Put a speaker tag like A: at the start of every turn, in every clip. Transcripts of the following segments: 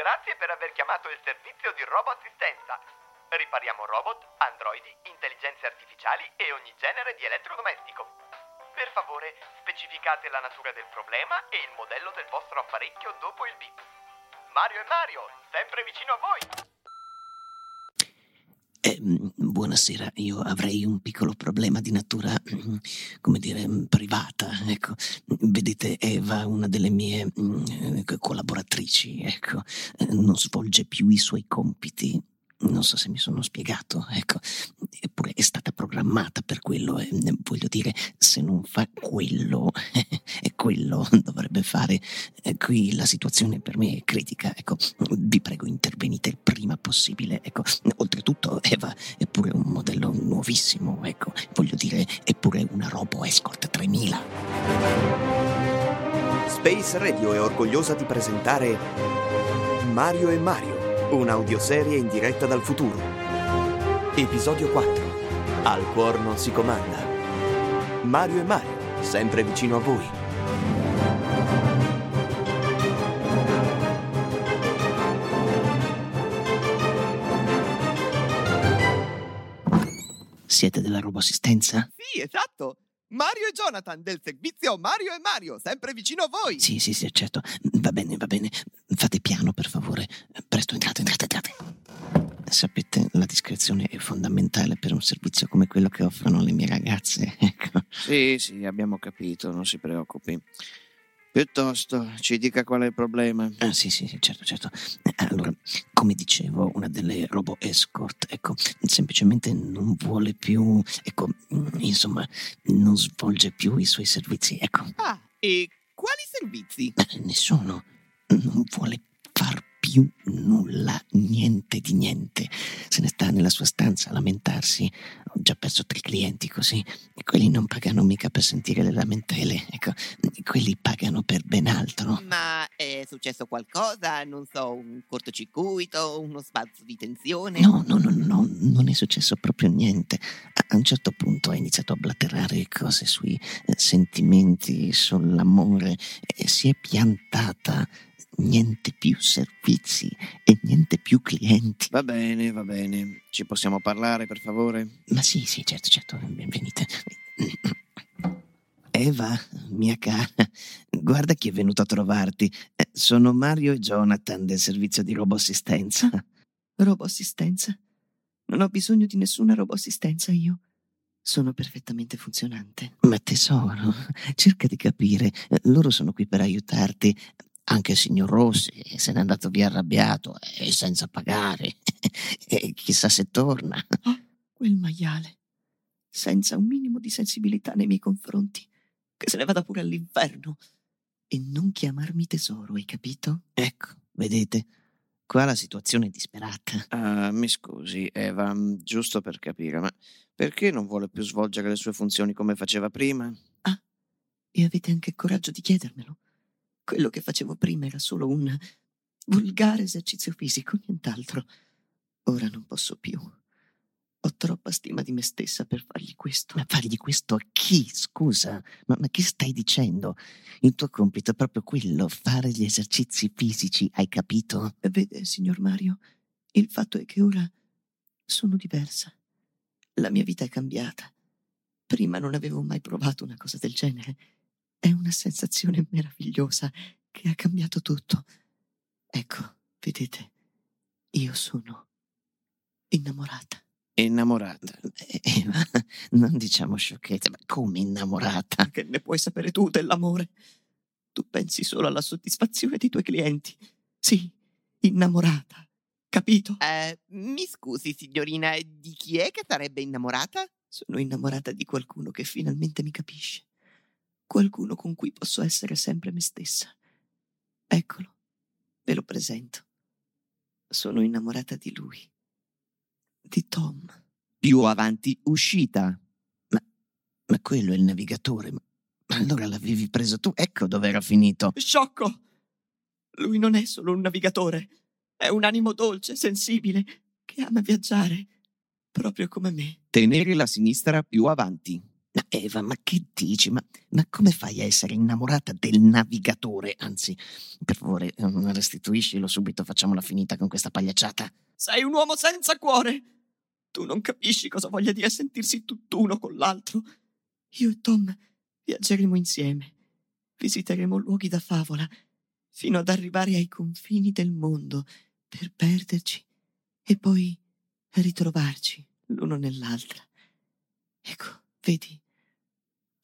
A: Grazie per aver chiamato il servizio di roboassistenza. Ripariamo robot, androidi, intelligenze artificiali e ogni genere di elettrodomestico. Per favore, specificate la natura del problema e il modello del vostro apparecchio dopo il beep. Mario e Mario, sempre vicino a voi.
B: Eh, buonasera, io avrei un piccolo problema di natura, come dire, mm, privata. Ecco, vedete, Eva, una delle mie mm, collaboratrici, ecco, eh, non svolge più i suoi compiti non so se mi sono spiegato, ecco, eppure è stata programmata per quello e voglio dire, se non fa quello, quello dovrebbe fare. Qui la situazione per me è critica, ecco, vi prego intervenite il prima possibile, ecco, oltretutto Eva è pure un modello nuovissimo, ecco, voglio dire, è pure una Robo Escort 3000.
C: Space Radio è orgogliosa di presentare Mario e Mario Un'audioserie in diretta dal futuro. Episodio 4. Al cuor non si comanda. Mario e Mario, sempre vicino a voi.
B: Siete della roboassistenza?
D: Sì, esatto. Mario e Jonathan del servizio Mario e Mario, sempre vicino a voi.
B: Sì, sì, sì, certo. Va bene, va bene. Fate piano, per favore. Presto, entrate, entrate, entrate. Discrezione è fondamentale per un servizio come quello che offrono le mie ragazze, ecco.
E: Sì, sì, abbiamo capito, non si preoccupi. Piuttosto, ci dica qual è il problema.
B: Ah, sì, sì, certo, certo. Allora, come dicevo, una delle robo escort, ecco, semplicemente non vuole più, ecco, insomma, non svolge più i suoi servizi, ecco.
D: Ah, e quali servizi?
B: Nessuno. Non vuole più nulla, niente di niente. Se ne sta nella sua stanza a lamentarsi. Ho già perso tre clienti così. E quelli non pagano mica per sentire le lamentele. Ecco, quelli pagano per ben altro.
D: Ma è successo qualcosa? Non so, un cortocircuito, uno spazio di tensione?
B: No, no, no, no, non è successo proprio niente. A un certo punto ha iniziato a blatterare cose sui sentimenti, sull'amore e si è piantata niente più servizi e niente più clienti.
E: Va bene, va bene. Ci possiamo parlare, per favore?
B: Ma sì, sì, certo, certo, benvenite. Eva, mia cara, guarda chi è venuto a trovarti. Eh, sono Mario e Jonathan del servizio di roboassistenza. Roboassistenza? Non ho bisogno di nessuna roboassistenza io. Sono perfettamente funzionante. Ma tesoro, cerca di capire. Loro sono qui per aiutarti. Anche il signor Rossi se n'è andato via arrabbiato e senza pagare. e chissà se torna. Oh, quel maiale, senza un minimo di sensibilità nei miei confronti, che se ne vada pure all'inferno. E non chiamarmi tesoro, hai capito? Ecco, vedete, qua la situazione è disperata.
E: Uh, mi scusi, Eva, giusto per capire, ma perché non vuole più svolgere le sue funzioni come faceva prima?
B: Ah, e avete anche il coraggio di chiedermelo? Quello che facevo prima era solo un volgare esercizio fisico, nient'altro. Ora non posso più. Ho troppa stima di me stessa per fargli questo. Ma fargli questo a chi? Scusa, ma, ma, che stai dicendo? Il tuo compito è proprio quello, fare gli esercizi fisici, hai capito? Vede, signor Mario, il fatto è che ora sono diversa. La mia vita è cambiata. Prima non avevo mai provato una cosa del genere è una sensazione meravigliosa che ha cambiato tutto. Ecco, vedete, io sono innamorata.
E: Innamorata?
B: Eh, ma non diciamo sciocchezze, ma come innamorata? Che ne puoi sapere tu dell'amore? Tu pensi solo alla soddisfazione dei tuoi clienti. Sì, innamorata. Capito?
D: Eh, mi scusi, signorina, di chi è che sarebbe innamorata?
B: Sono innamorata di qualcuno che finalmente mi capisce qualcuno con cui posso essere sempre me stessa. Eccolo, ve lo presento. Sono innamorata di lui, di Tom.
E: Più avanti, uscita.
B: Ma, ma quello è il navigatore. Ma, ma allora l'avevi preso tu? Ecco dove era finito. Sciocco! Lui non è solo un navigatore. È un animo dolce, sensibile, che ama viaggiare, proprio come me.
E: Tenere la sinistra più avanti.
B: No, Eva, ma che dici? Ma, ma come fai a essere innamorata del navigatore? Anzi, per favore, ehm, restituiscilo subito, facciamola finita con questa pagliacciata.
F: Sei un uomo senza cuore. Tu non capisci cosa voglia dire sentirsi tutt'uno con l'altro. Io e Tom viaggeremo insieme, visiteremo luoghi da favola, fino ad arrivare ai confini del mondo, per perderci e poi ritrovarci l'uno nell'altra. Ecco, vedi,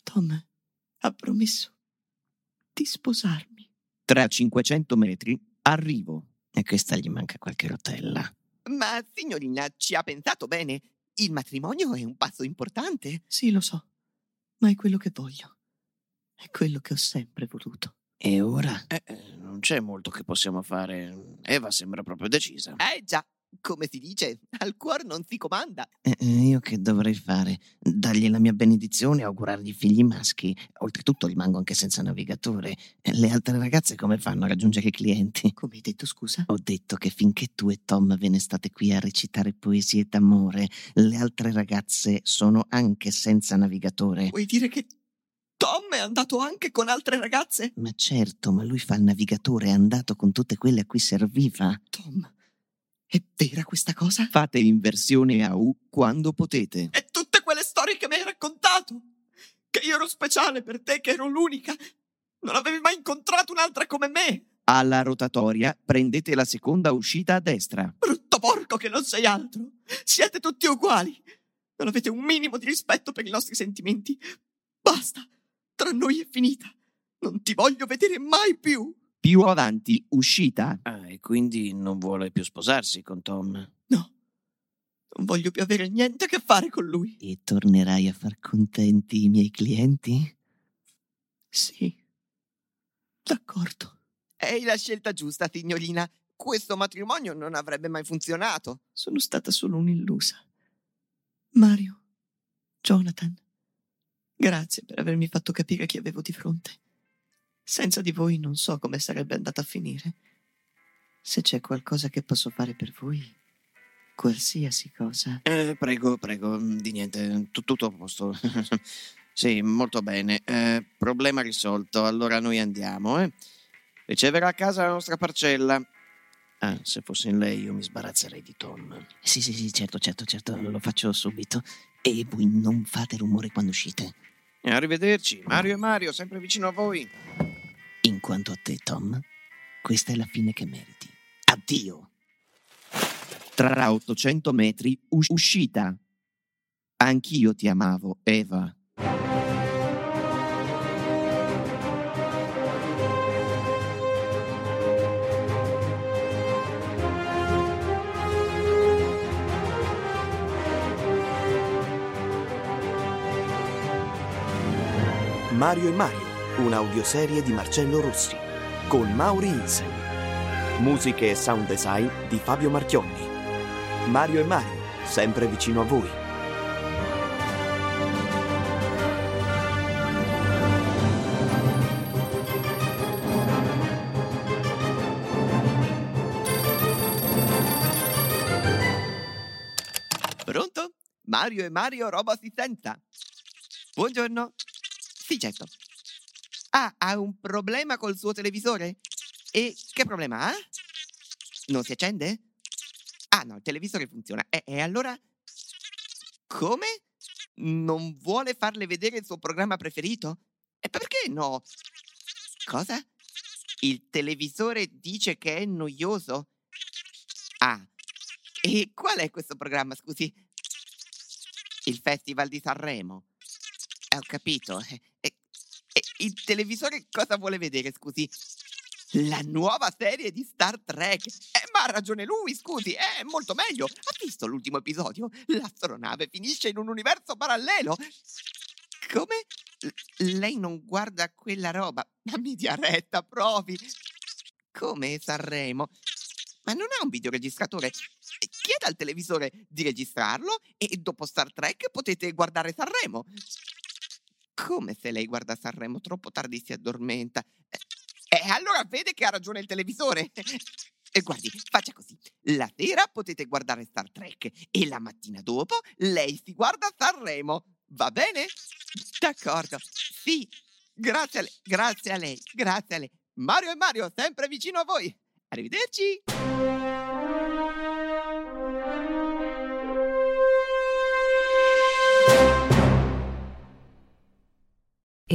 F: Tom ha promesso di sposarmi.
B: Tra 500 metri arrivo. E questa gli manca qualche rotella.
D: Ma signorina, ci ha pensato bene. Il matrimonio è un passo importante.
F: Sì, lo so, ma è quello che voglio. È quello che ho sempre voluto.
B: E ora? Eh, eh, non c'è molto che possiamo fare. Eva sembra proprio decisa.
D: Eh già, come si dice, al cuore non si comanda.
B: Eh, eh, io che dovrei fare? Dargli la mia benedizione e augurargli figli maschi. Oltretutto rimango anche senza navigatore. Eh, Le altre ragazze come fanno a raggiungere i clienti?
F: Come hai detto, scusa?
B: Ho detto che finché tu e Tom ve ne state qui a recitare poesie d'amore, le altre ragazze sono anche senza navigatore.
F: Vuoi dire che Tom è andato anche con altre ragazze?
B: Ma certo, ma lui fa il navigatore, è andato con tutte quelle a cui serviva.
F: Tom, è vera questa cosa?
B: Fate l'inversione a U quando potete.
F: E tutte quelle storie che mi hai raccontato? Che io ero speciale per te, che ero l'unica? Non avevi mai incontrato un'altra come me?
B: Alla rotatoria prendete la seconda uscita a destra.
F: Brutto porco che non sei altro! Siete tutti uguali! Non avete un minimo di rispetto per i nostri sentimenti. Basta! Tra noi è finita. Non ti voglio vedere mai più.
B: Più avanti, uscita. Ah, e quindi non vuole più sposarsi con Tom.
F: No, non voglio più avere niente a che fare con lui.
B: E tornerai a far contenti i miei clienti?
F: Sì, d'accordo.
D: È la scelta giusta, signorina. Questo matrimonio non avrebbe mai funzionato.
F: Sono stata solo un'illusa. Mario, Jonathan, grazie per avermi fatto capire chi avevo di fronte. Senza di voi non so come sarebbe andata a finire. Se c'è qualcosa che posso fare per voi, qualsiasi cosa.
B: Eh, prego, prego, mm, di niente, tu- tutto a posto. sì, molto bene. Eh, problema risolto. Allora noi andiamo, eh. Riceverà a casa la nostra parcella. Ah, se fossi in lei io mi sbarazzerei di Tom. Sì, sì, sì, certo, certo, certo, lo faccio subito. E voi non fate rumore quando uscite. Arrivederci, Mario e Mario, sempre vicino a voi. In quanto a te, Tom, questa è la fine che meriti. Addio. Tra 800 metri, us- uscita. Anch'io ti amavo, Eva.
C: Mario e Mario, un'audioserie di Marcello Rossi, con Mauri Insen. Musiche e sound design di Fabio Marchionni. Mario e Mario, sempre vicino a voi.
D: Pronto? Mario e Mario Robo Assistenza. Buongiorno. Sì, certo. Ah, ha un problema col suo televisore? E che problema ha? Non si accende? Ah, no, il televisore funziona. E, e allora? Come? Non vuole farle vedere il suo programma preferito? E perché no? Cosa? Il televisore dice che è noioso? Ah, e qual è questo programma, scusi? Il Festival di Sanremo. Eh, ho capito. E, e- e il televisore cosa vuole vedere, scusi? La nuova serie di Star Trek. Eh, ma ha ragione lui, scusi, è molto meglio. Ha visto l'ultimo episodio? L'astronave finisce in un universo parallelo. Come? L- lei non guarda quella roba? Ma mi dia retta, provi. Come Sanremo? Ma non ha un videoregistratore? Chieda al televisore di registrarlo e dopo Star Trek potete guardare Sanremo. Come se lei guarda Sanremo troppo tardi si addormenta? Eh, E allora vede che ha ragione il televisore. E guardi, faccia così. La sera potete guardare Star Trek e la mattina dopo lei si guarda Sanremo. Va bene? D'accordo. Sì, grazie a lei, grazie a lei, grazie a lei. Mario e Mario, sempre vicino a voi. Arrivederci.